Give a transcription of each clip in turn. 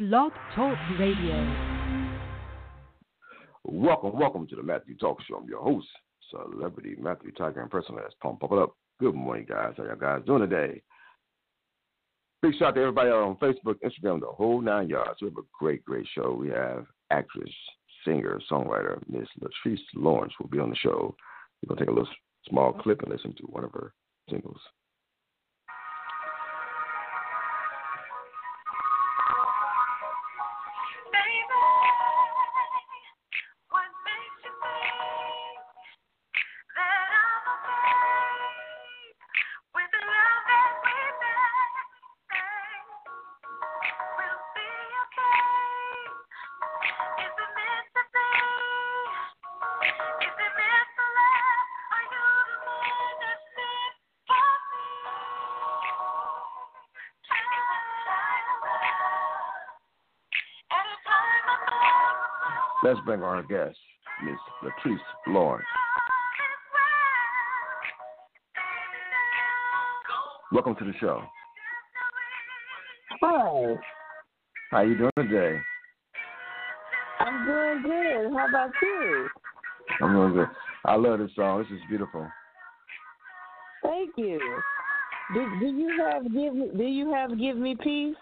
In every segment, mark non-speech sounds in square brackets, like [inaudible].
Blog Talk Radio. Welcome, welcome to the Matthew Talk Show. I'm your host, Celebrity Matthew Tiger and Person. Let's pump, pump it up. Good morning, guys. How y'all guys doing today? Big shout out to everybody on Facebook, Instagram, the whole nine yards. We have a great, great show. We have actress, singer, songwriter, Miss Latrice Lawrence will be on the show. We're going to take a little small clip and listen to one of her singles. Let's bring our guest, Miss Latrice Lawrence. Welcome to the show. Hi. How you doing today? I'm doing good. How about you? I'm doing good. I love this song. This is beautiful. Thank you. Do, do you have give do you have give me peace?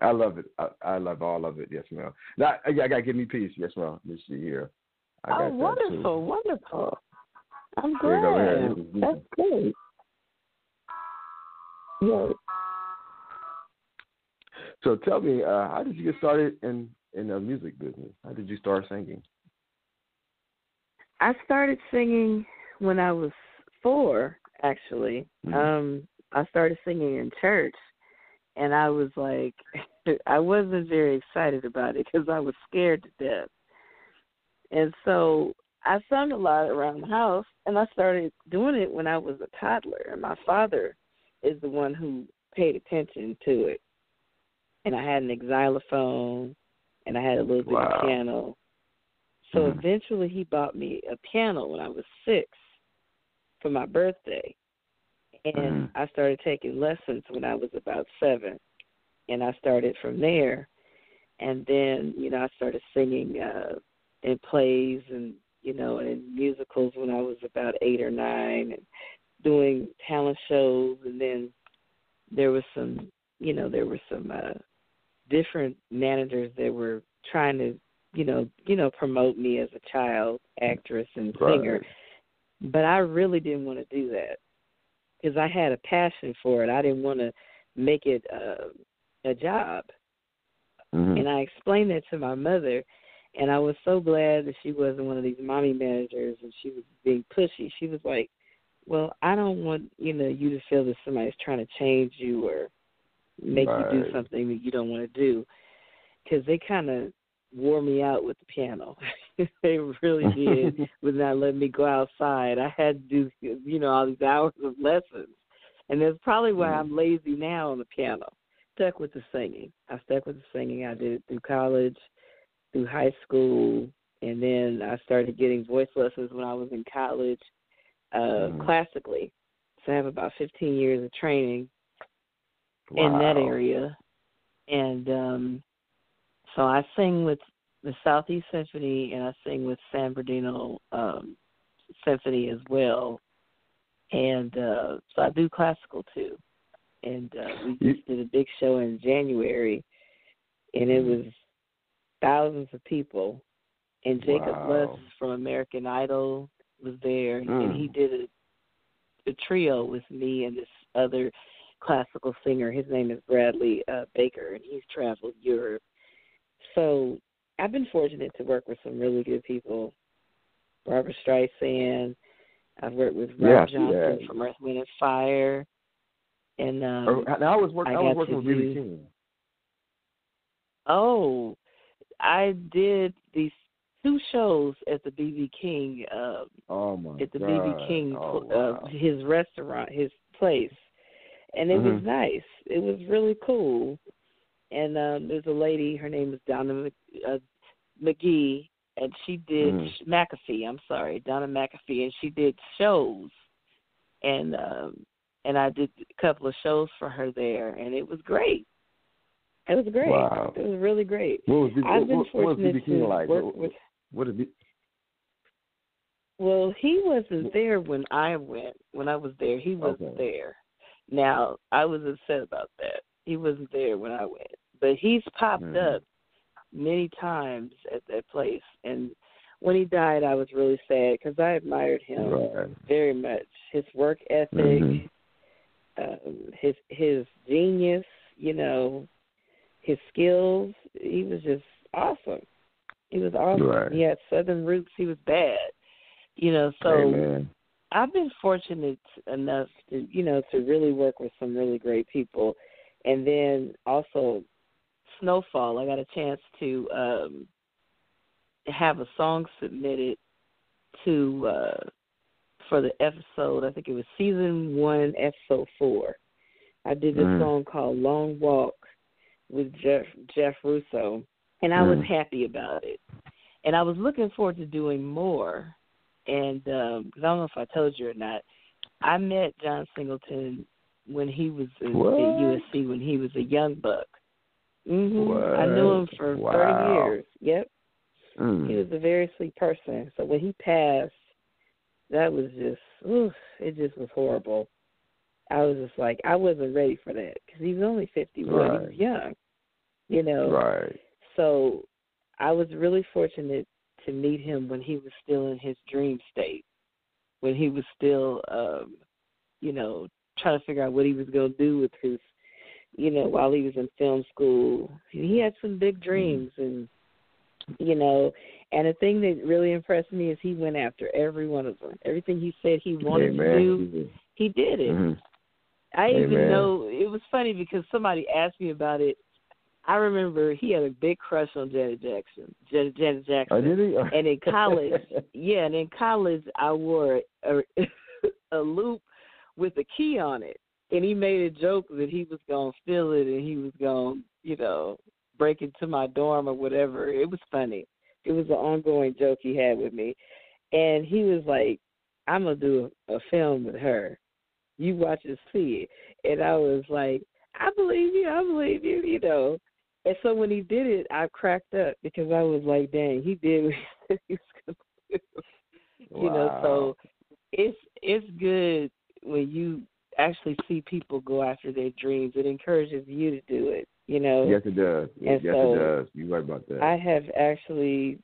I love it. I, I love all of it. Yes, ma'am. Now, I, I got give me peace. Yes, ma'am. This year. I got oh, wonderful, wonderful. I'm glad. There That's great. Yeah. So tell me, uh, how did you get started in in the music business? How did you start singing? I started singing when I was four. Actually, Mhm. um, I started singing in church, and I was like, [laughs] I wasn't very excited about it because I was scared to death. And so I sung a lot around the house, and I started doing it when I was a toddler. And my father is the one who paid attention to it. And I had an xylophone, and I had a little bit Wow. of piano. So Mhm. eventually, he bought me a piano when I was six for my birthday, and Mhm. I started taking lessons when I was about seven, and I started from there. And then, you know, I started singing uh in plays and you know, in musicals when I was about eight or nine, and doing talent shows. And then there was some, you know, there were some uh different managers that were trying to, you know, you know, promote me as a child actress and singer. Right. But I really didn't want to do that because I had a passion for it. I didn't want to make it uh, a job. Mhm. And I explained that to my mother, and I was so glad that she wasn't one of these mommy managers and she was being pushy. She was like, "Well, I don't want you know you to feel that somebody's trying to change you or make you do something that you don't want to do," because they kind of wore me out with the piano. [laughs] they really did [laughs] with not letting me go outside. I had to do you know all these hours of lessons, and that's probably why Mhm. I'm lazy now on the piano. Stuck with the singing. I stuck with the singing. I did it through college, through high school, and then I started getting voice lessons when I was in college, uh, Mhm. classically. So I have about 15 years of training in that area, and um, so I sing with the Southeast Symphony and I sing with San Bernardino um, Symphony as well, and uh, so I do classical too. And uh, we just did a big show in January, and it was thousands of people. And Jacob Wow. Lusk from American Idol was there, and Mm. he did a, a trio with me and this other classical singer. His name is Bradley uh, Baker, and he's traveled Europe. So I've been fortunate to work with some really good people. Barbra Streisand. I've worked with Rob Yes, Johnson from Earth, Wind, and Fire. And um, Or- now I was working. I I, was working with BB do- King. oh, I did these two shows at the BB King uh, Oh my at the BB King Oh, pl- uh, his restaurant, his place, and it was Mhm. nice. It was really cool. And um there's a lady, her name is Donna Mc, uh, McGee, and she did Mhm. McAfee. I'm sorry, Donna McAfee, and she did shows, and um and I did a couple of shows for her there, and it was great. It was great. Wow. It was really great. What was B- I've what, been what, fortunate BB to like? work What, with. what did B- Well, he wasn't there when I went. When I was there, he wasn't Okay. there. Now I was upset about that. He wasn't there when I went, but he's popped Mhm. up many times at that place. And when he died, I was really sad because I admired him Right. very much. His work ethic, Mhm. um, his his genius, you know, his skills. He was just awesome. He was awesome. Right. He had southern roots. He was bad, you know. So Amen. I've been fortunate enough to, you know, to really work with some really great people, and then also Snowfall. I got a chance to um have a song submitted to uh for the episode. I think it was season one, episode four. I did this Mm. song called "Long Walk" with Jeff Jeff Russo, and I was Mm. happy about it. And I was looking forward to doing more. And because I don't know if I told you or not, I met John Singleton when he was at USC when he was a young buck. hmm What? I knew him for Wow. thirty years. Yep. Mm. He was a very sweet person. So when he passed, that was just, oof, it just was horrible. I was just like, I wasn't ready for that because he was only 51. He was young, you know. Right. So I was really fortunate to meet him when he was still in his dream state, when he was still, um, you know, trying to figure out what he was going to do with his, you know, while he was in film school. He had some big dreams and you know and the thing that really impressed me is he went after every one of them everything he said he wanted Amen. to do he did it Mhm. i even know it was funny because somebody asked me about it i remember he had a big crush on janet jackson janet, janet jackson Oh, did he? and in college [laughs] yeah and in college i wore a, [laughs] a loop with a key on it. And he made a joke that he was gonna steal it and he was gonna you know break into my dorm or whatever. It was funny. It was an ongoing joke he had with me. And he was like i'm gonna do a, a film with her. You watch and see it. And i was like i believe you i believe you you know. And so when he did it i cracked up because i was like dang he did what he [laughs] said he was gonna do. You know so it's it's good when you actually see people go after their dreams it encourages you to do it you know Yes, it does. And yes, so, it does. You're right about that. i have actually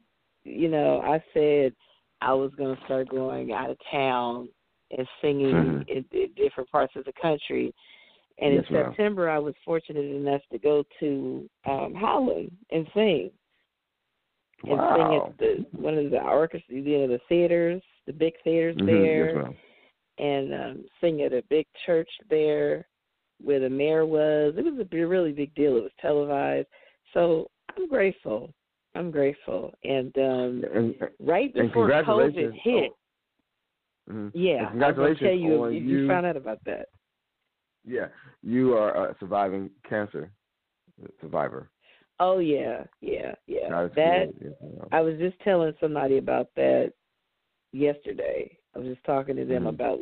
you know i said i was going to start going out of town and singing Mhm. in, in different parts of the country and Yes, in september i was fortunate enough to go to um holland and sing and wow. sing at the one of the orchestra you know the theaters the big theaters Mhm. there Yes. And um sing at a big church there where the mayor was. It was a really big deal. It was televised. So I'm grateful. I'm grateful. And um And, right and before COVID hit, mhm. yeah, And I gonna tell you, you, you. found out about that. Yeah, you are a surviving cancer survivor. Oh yeah, yeah, yeah. That ma'am. I was just telling somebody about that yesterday. I was just talking to them Mhm. about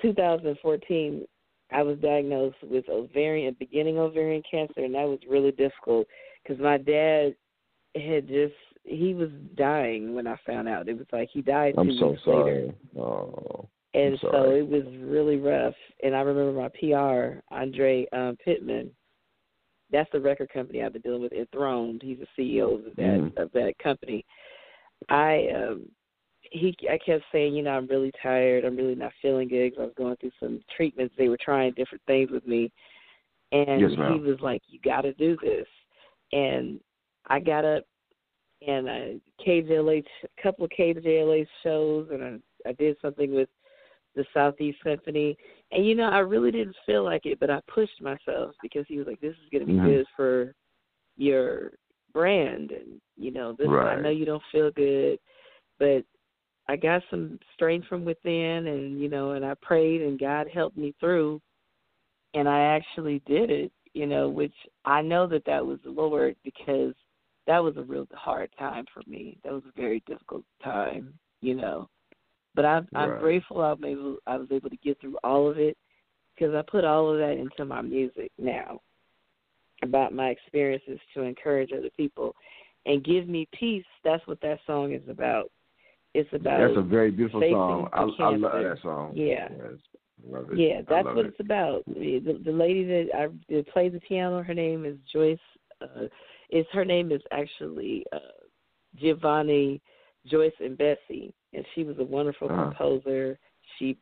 2014. I was diagnosed with ovarian, beginning ovarian cancer, and that was really difficult because my dad had just he was dying when I found out. It was like he died 2 I'm so weeks later. sorry. Oh, And so it was really rough. And I remember my PR, Andre um, Pittman. That's the record company I've been dealing with. Enthroned. He's the CEO of that Mhm. of that company. I um he I kept saying, you know, I'm really tired. I'm really not feeling good because I was going through some treatments. They were trying different things with me, and Yes, he was like, "You got to do this." And I got up and I KJLH a couple of KJLH shows, and I, I did something with the Southeast Symphony. And you know, I really didn't feel like it, but I pushed myself because he was like, "This is going to be Mhm. good for your brand," and you know, this I know you don't feel good, but I got some strength from within, and you know, and I prayed, and God helped me through, and I actually did it. You know, which I know that that was the Lord because that was a real hard time for me. That was a very difficult time, you know. But I'm I'm grateful I'm able I was able to get through all of it because I put all of that into my music now. about my experiences to encourage other people and give me peace. That's what that song is about. It's about That's a very beautiful song. I, I love that song. Yeah. Yes. Yeah, that's what it. it's about. The, the lady that I that plays the piano, her name is Joyce. Uh, is her name is actually uh, Giovanni Joyce Imbesi, and she was a wonderful Uh-huh. composer. She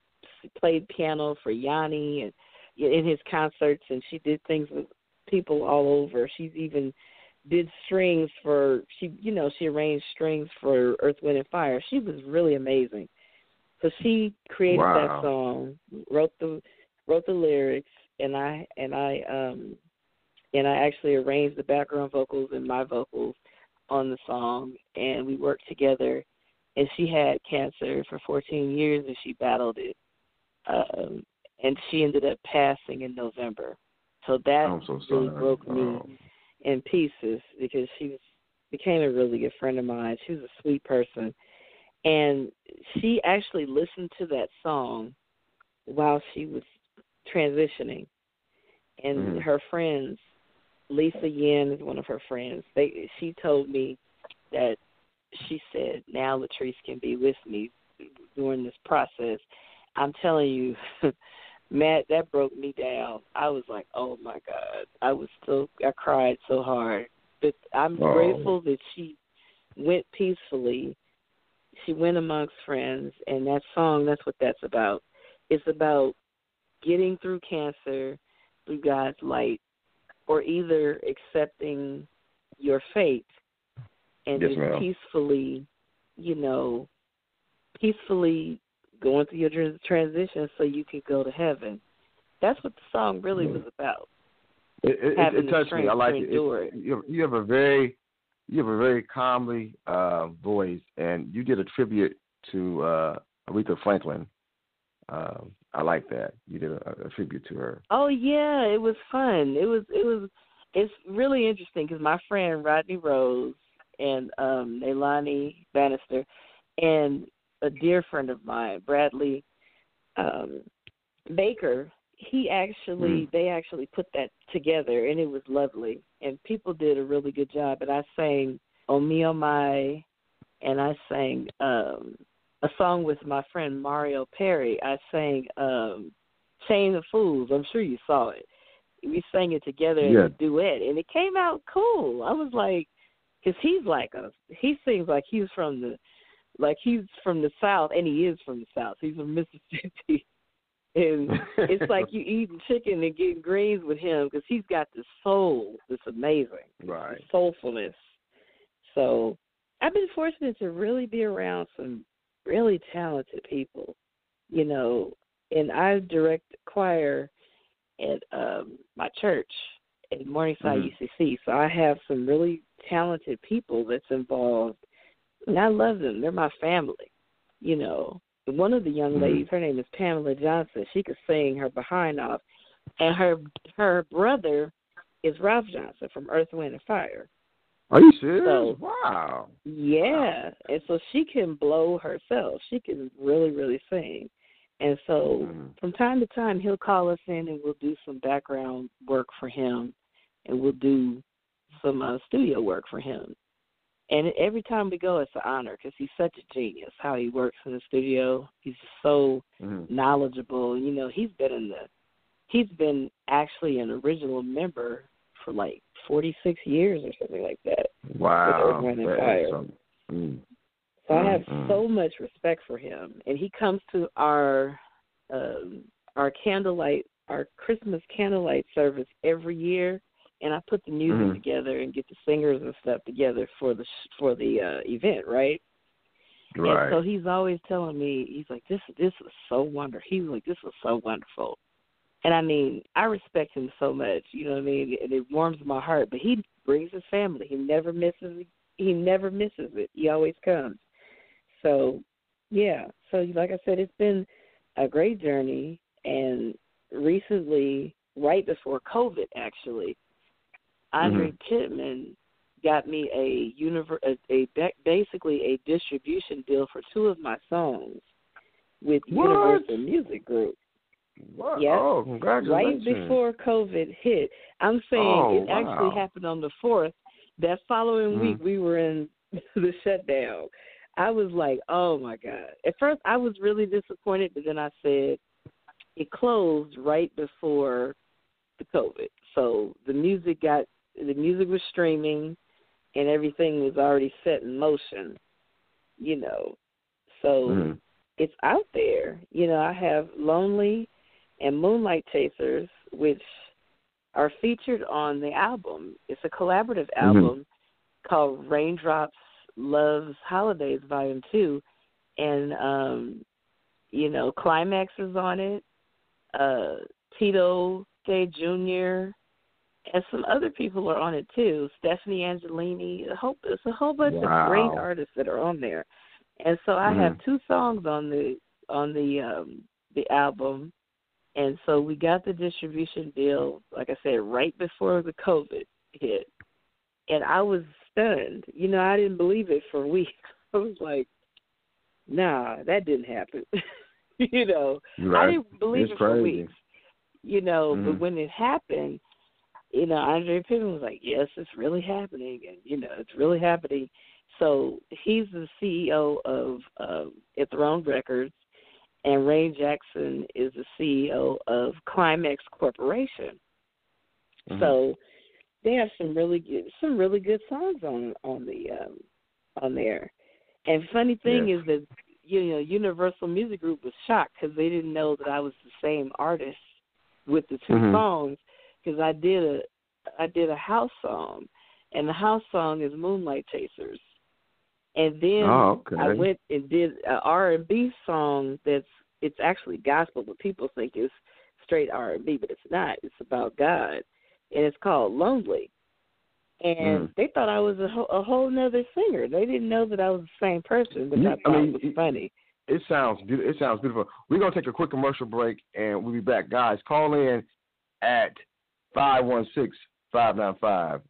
played piano for Yanni and in his concerts, and she did things with people all over. She's even did strings for she, you know, she arranged strings for Earth, Wind, and Fire. She was really amazing. So she created Wow. that song, wrote the wrote the lyrics, and I and I um and I actually arranged the background vocals and my vocals on the song, and we worked together. And she had cancer for 14 years, and she battled it. Um, and she ended up passing in November. So that so really broke me Oh. In pieces because she was became a really good friend of mine. She was a sweet person, and she actually listened to that song while she was transitioning. And Mhm. her friends, Lisa Yin is one of her friends. They she told me that she said now Latrice can be with me during this process. I'm telling you, [laughs] Matt, that broke me down. I was like, oh my god, I was so I cried so hard. But I'm Oh. grateful that she went peacefully. She went amongst friends, and that song, that's what that's about. It's about getting through cancer through God's light, or either accepting your fate and Yes, just ma'am. peacefully, you know, peacefully going through your transition so you can go to heaven. That's what the song really was about. It, it, having it the touched me. I like it. it. it. You, have, you have a very, you have a very calmly uh, voice, and you did a tribute to uh, Aretha Franklin. Um, I like that. You did a, a tribute to her. Oh yeah, it was fun. It was it was it's really interesting because my friend Rodney Rose and um Leilani Bannister and a dear friend of mine, Bradley um Baker, he actually Mm. they actually put that together and it was lovely. And people did a really good job and I sang Oh Me Oh My and I sang um a song with my friend Mario Perry. I sang um Chain of Fools. I'm sure you saw it. We sang it together in a duet, and it came out cool. I was like, because he's like a, he sings like he's from the, like he's from the South, and he is from the South. He's from Mississippi, [laughs] and it's like you eating chicken and getting greens with him because he's got this soul that's amazing, right. this soulfulness. So I've been fortunate to really be around some really talented people, you know, and I direct choir at um my church at Morningside Mhm. UCC. So I have some really talented people that's involved and I love them. They're my family. You know. One of the young Mhm. ladies, her name is Pamela Johnson. She could sing her behind off. And her her brother is Ralph Johnson from Earth, Wind and Fire. Are you serious? So- wow. Yeah, and so she can blow herself. She can really, really sing. And so Mhm. from time to time, he'll call us in and we'll do some background work for him, and we'll do some uh, studio work for him. And every time we go, it's an honor because he's such a genius. How he works in the studio, he's just so Mhm. knowledgeable. You know, he's been in the, he's been actually an original member for like 46 years or something like that. Wow. Earth, Wind, and That is some- mm. So I have Mm-mm. so much respect for him, and he comes to our um, our candlelight, our Christmas candlelight service every year, and I put the music Mhm. together and get the singers and stuff together for the for the uh, event, right? Right. And so he's always telling me, he's like, "This this was so wonderful." He's like, "This was so wonderful," and I mean, I respect him so much. You know what I mean? And it warms my heart. But he brings his family. He never misses. He never misses it. He always comes. So, yeah. So, like I said, it's been a great journey. And recently, right before COVID, actually, Andre Pittman got me a univer- a, a basically a distribution deal for two of my songs with What? Universal Music Group. What? Yeah. Oh, congratulations. Right before COVID hit. I'm saying Oh, it actually happened on the fourth. That following Mhm. week we were in [laughs] the shutdown. I was like, Oh my God. At first I was really disappointed, but then I said it closed right before the COVID. So the music got the music was streaming and everything was already set in motion, you know. So Mhm. it's out there. You know, I have Lonely and Moonlight Chasers, which are featured on the album. It's a collaborative Mhm. album called Raindrops Loves Holidays Volume Two. And um, you know, Climax is on it, uh Tito Day Jr. and some other people are on it too. Stephanie Angelini. A whole it's a whole bunch Wow. of great artists that are on there. And so I have two songs on the on the um the album and so we got the distribution deal, like I said, right before the COVID hit. And I was stunned. You know, I didn't believe it for [laughs] weeks. I was like, nah, that didn't happen. [laughs] you know, Right. I didn't believe It's it for crazy. weeks. You know, Mhm. but when it happened, you know, Andre Pittman was like, "Yes, it's really happening," and you know, it's really happening. So he's the CEO of uh, Enthroned Records, and Ray Jackson is the CEO of Climax Corporation. Mhm. So they have some really good, some really good songs on on the um, on there. And funny thing Yes. is that you know Universal Music Group was shocked because they didn't know that I was the same artist with the 2 Mhm. songs because I did a I did a house song, and the house song is Moonlight Chasers. And then Oh, okay. I went and did an R and B song that's it's actually gospel, but people think it's straight R and B, but it's not. It's about God, and it's called Lonely. And Mm. they thought I was a, whole a whole nother singer. They didn't know that I was the same person, which You- I I mean, was it- funny. It sounds beautiful. It sounds beautiful. We're gonna take a quick commercial break, and we'll be back, guys. Call in at 516-595-8263.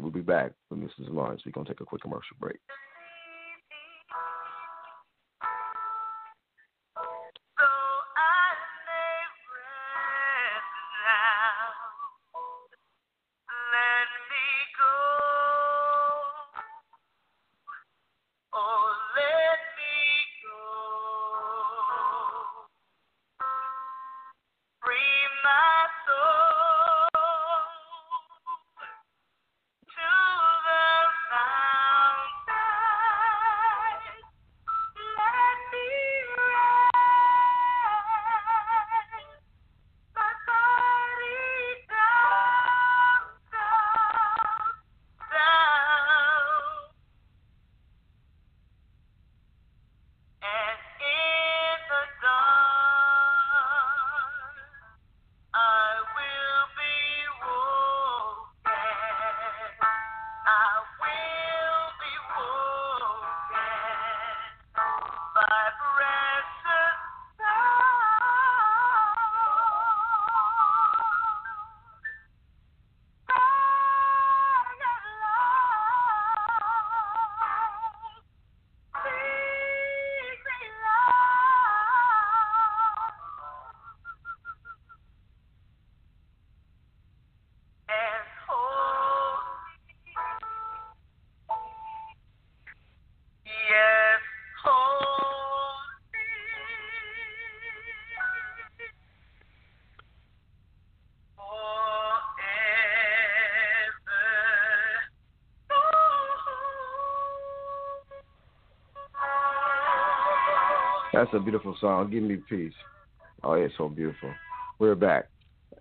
We'll be back with Mrs. Lawrence. We're gonna take a quick commercial break. That's a beautiful song. Give me peace. Oh, it's so beautiful. We're back.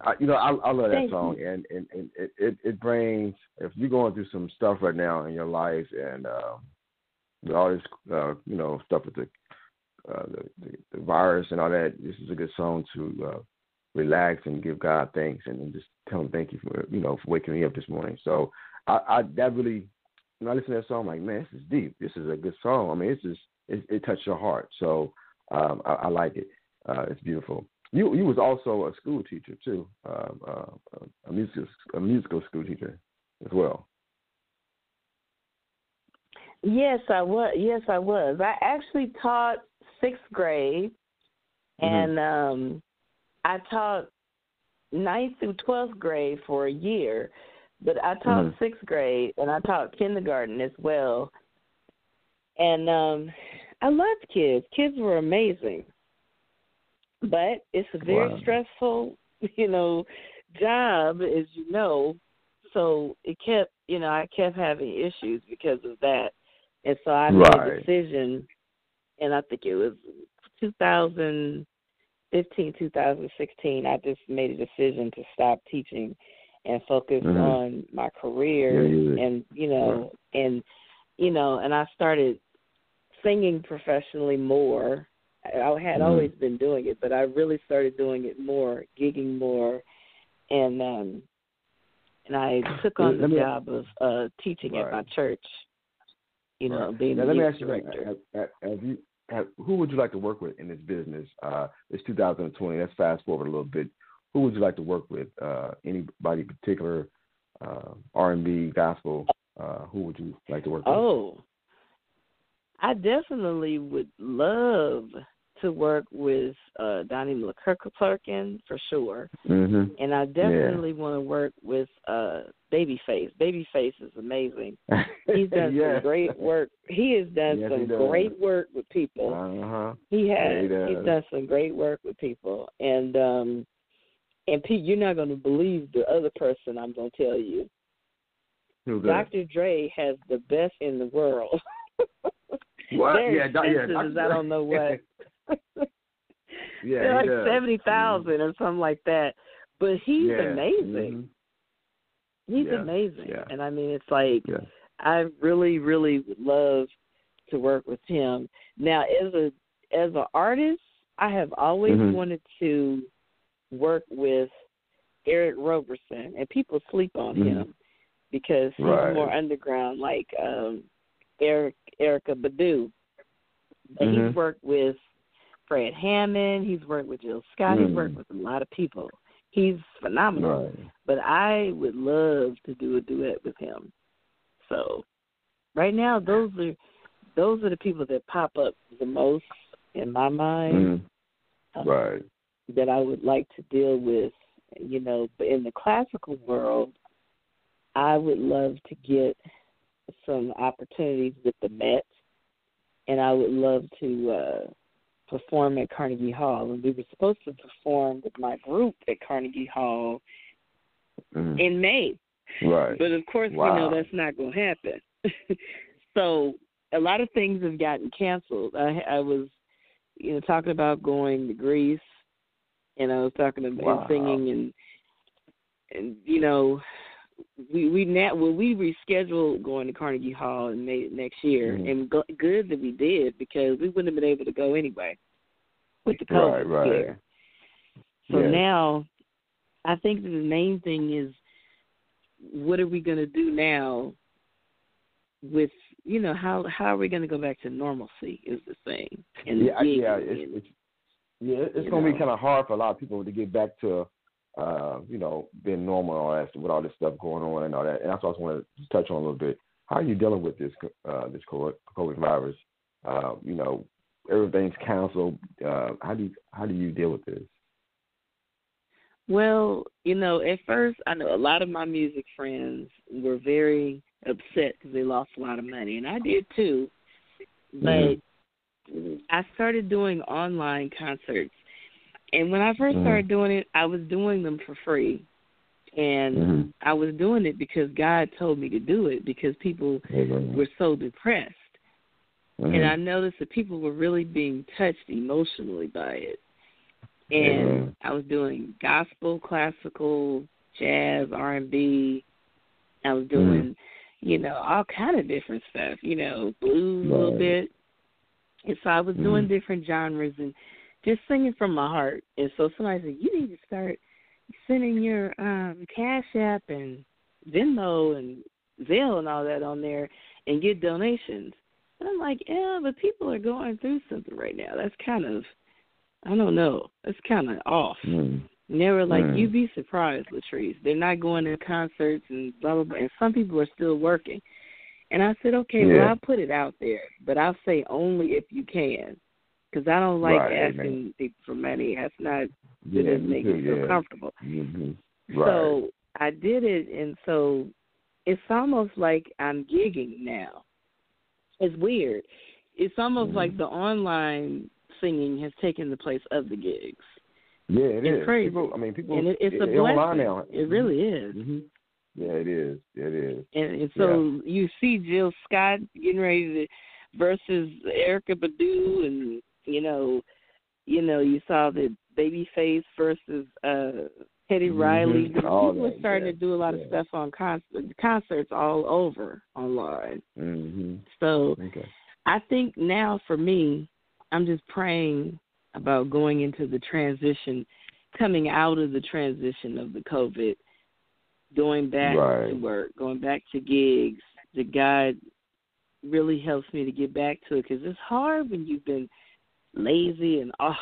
I, you know, I, I love that Thank song, and and, and it, it it brings. If you're going through some stuff right now in your life, and uh, with all this, uh, you know, stuff with the, uh, the, the the virus and all that, this is a good song to uh, relax and give God thanks, and, and just tell Him thank you for you know for waking me up this morning. So I, I that really, when I listen to that song, I'm like, man, this is deep. This is a good song. I mean, it's just it, it touched your heart. So um, I, I like it. Uh, it's beautiful. You you was also a school teacher too, um, uh, a musical a musical school teacher as well. Yes, I was. Yes, I was. I actually taught sixth grade, and um, I taught ninth through twelfth grade for a year, but I taught Mhm. sixth grade and I taught kindergarten as well. And um, I loved kids. Kids were amazing, but it's a very Wow. stressful, [laughs] you know, job, as you know. So it kept, you know, I kept having issues because of that, and so I made a decision, and I think it was 2015, 2016. I just made a decision to stop teaching and focus Mhm. on my career, Yeah, did. and you know, and you know, and I started singing professionally more. I had Mhm. always been doing it, but I really started doing it more, gigging more, and um, and I took on the me- job of uh teaching at my church. You know, Right. being now, the let me ask you, director. have, have, have you, have, who would you like to work with in this business? Uh, it's 2020. Let's fast forward a little bit. Who would you like to work with? Uh, anybody particular? Uh, R&B, gospel. Uh, who would you like to work with? Oh, I definitely would love to work with uh Donnie McClurkin for sure, Mm-hmm. and I definitely want to work with uh Babyface. Babyface is amazing. [laughs] He's done yeah. some great work. He has done Yes, some great work with people. Uh huh. He Yeah, has. he. He's done some great work with people, and um, and Pete, you're not going to believe the other person I'm going to tell you. Who's that? Dr. Dre has the best in the world. [laughs] What? They're yeah, doc- yeah, Dr. I don't know what. [laughs] yeah, They're like seventy thousand or something like that. But he's Yeah. amazing. He's Yeah, amazing, yeah. and I mean, it's like. I really, really would love to work with him. Now, as a as an artist, I have always Mhm. wanted to work with Eric Roberson, and people sleep on Mhm. him because he's Right. more underground, like um Eric Erykah Badu. But Mhm. he's worked with Fred Hammond. He's worked with Jill Scott. He's Mm. worked with a lot of people. He's phenomenal. Right. But I would love to do a duet with him. So right now those are those are the people that pop up the most in my mind Mhm. Right. that I would like to deal with. You know, but in the classical world I would love to get some opportunities with the Met and I would love to uh perform at Carnegie Hall and we were supposed to perform with my group at Carnegie Hall Mhm. in May. Right. But of course, we know that's not going to happen. [laughs] so a lot of things have gotten canceled. I, I was, you know, talking about going to Greece, and I was talking about Wow. and singing, and and you know, we we now well we rescheduled going to Carnegie Hall in May next year, Mhm. and go, good that we did because we wouldn't have been able to go anyway with the Right, COVID right. scare. So Yes. now, I think the main thing is, what are we going to do now? With you know how how are we going to go back to normalcy is the thing. And yeah, yeah, it's, it's yeah, it's going to be kind of hard for a lot of people to get back to, uh, you know, being normal and all that with all this stuff going on and all that. And that's what I just want to touch on a little bit. How are you dealing with this uh, this COVID virus? Uh, you know, everything's canceled. Uh, how do you how do you deal with this? Well, you know, at first, I know a lot of my music friends were very upset because they lost a lot of money, and I did too. But I started doing online concerts, and when I 1st Mhm. started doing it, I was doing them for free, and Mhm. I was doing it because God told me to do it because people were so depressed. And I noticed that people were really being touched emotionally by it. And. I was doing gospel, classical, jazz, R and B. I was doing, you know, all kind of different stuff. You know, blues a little bit. And so I was doing Mhm. different genres and just singing from my heart. And so somebody said, "You need to start sending your um Cash App and Venmo and Zelle and all that on there and get donations." And I'm like, yeah, but people are going through something right now. That's kind of, I don't know, that's kind of off. Mhm. And they were like, Mm. you'd be surprised, Latrice. They're not going to concerts and blah blah blah. And some people are still working. And I said, okay, well, I'll put it out there, but I'll say only if you can. Because I don't like Right, asking amen. people for money. That's not Yeah, it doesn't me make me feel yeah. comfortable. hmm Right. So I did it, and so it's almost like I'm gigging now. It's weird. It's almost Mhm. like the online singing has taken the place of the gigs, yeah, it it's is. crazy. People, I mean, people. and it, it's a they're online now. It really is. hmm Yeah, it is. It is. And, and so you see Jill Scott getting ready to versus Erykah Badu, and you know, you know, you saw the Babyface versus uh Teddy Mhm. Riley. All People are starting yeah, to do a lot yeah. of stuff on concert, concerts all over online. hmm So Okay. I think now for me, I'm just praying about going into the transition, coming out of the transition of the COVID, going back to work, going back to gigs. That God really helps me to get back to it because it's hard when you've been lazy and off.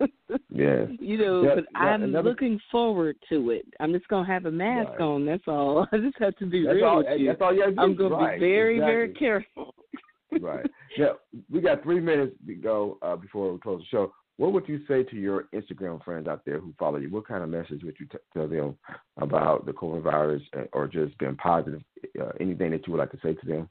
[laughs] Yeah. you know, Yeah, but yeah, I'm another- looking forward to it. I'm just gonna have a mask Right. on. That's all. [laughs] I just have to be That's real all. with you. That's all you have to do. I'm gonna right. be very, very careful. [laughs] right. Now, we got three minutes to go uh, before we close the show. What would you say to your Instagram friends out there who follow you? What kind of message would you t- tell them about the coronavirus uh, or just being positive? Uh, anything that you would like to say to them?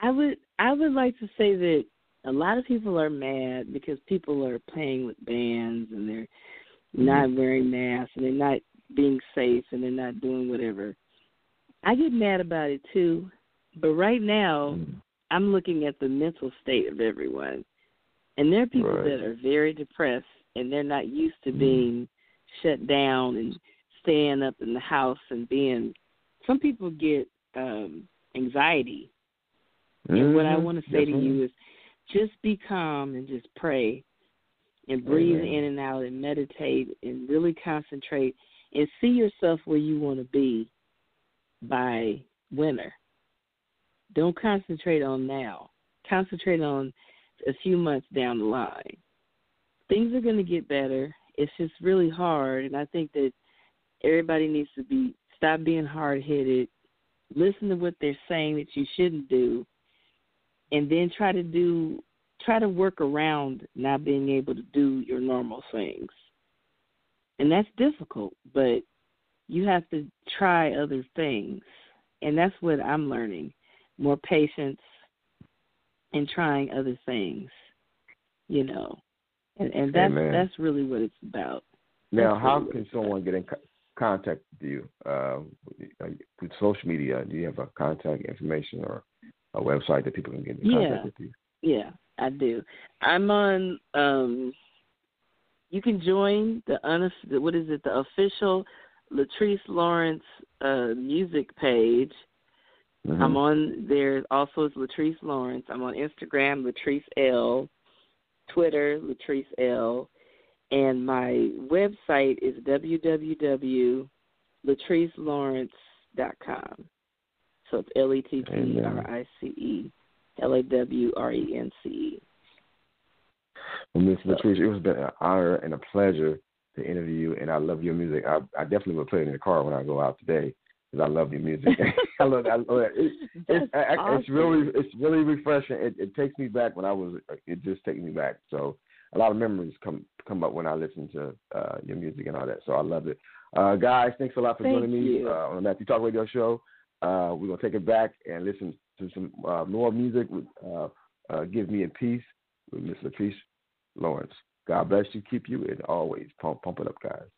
I would I would like to say that a lot of people are mad because people are playing with bands and they're not wearing masks and they're not being safe and they're not doing whatever. I get mad about it too, but right now Mm. I'm looking at the mental state of everyone. And there are people Right. that are very depressed and they're not used to Mhm. being shut down and staying up in the house and being some people get um anxiety and what I want to say to you is just be calm and just pray and breathe Amen. in and out and meditate and really concentrate and see yourself where you want to be by winter. Don't concentrate on now. Concentrate on a few months down the line. Things are going to get better. It's just really hard, and I think that everybody needs to be stop being hard headed. Listen to what they're saying that you shouldn't do, and then try to do try to work around not being able to do your normal things. And that's difficult, but you have to try other things. And that's what I'm learning. More patience and trying other things. You know. And and that's Amen. that's really what it's about. Now, That's how really can someone get in contact with you? Uh, with social media, do you have a contact information or a website that people can get in contact Yeah. with you? Yeah, I do. I'm on. um You can join the unof- what is it? The official Latrice Lawrence uh music page. Mhm. I'm on there. Also, is Latrice Lawrence. I'm on Instagram, Latrice L. Twitter, Latrice L. And my website is www.latricelawrence.com. So it's L E T T R I C E L A W R E N C E. Well, Miss So- Latrice, it was been an honor and a pleasure to interview you, and I love your music. I, I definitely will play it in the car when I go out today because I love your music. [laughs] [laughs] I love, I love it. It, it's, I, I- it's really, it's really refreshing. It, it takes me back when I was. It just takes me back. So a lot of memories come come up when I listen to uh, your music and all that. So I love it. Uh, guys, thanks a lot for Thank joining me you. uh, on the Matthew Talk Radio Show. Uh, we're gonna take it back and listen to some uh, more music. Uh, uh, Give me a peace with Miss Latrice Lawrence. God bless you, keep you, and always pump, pump it up, guys.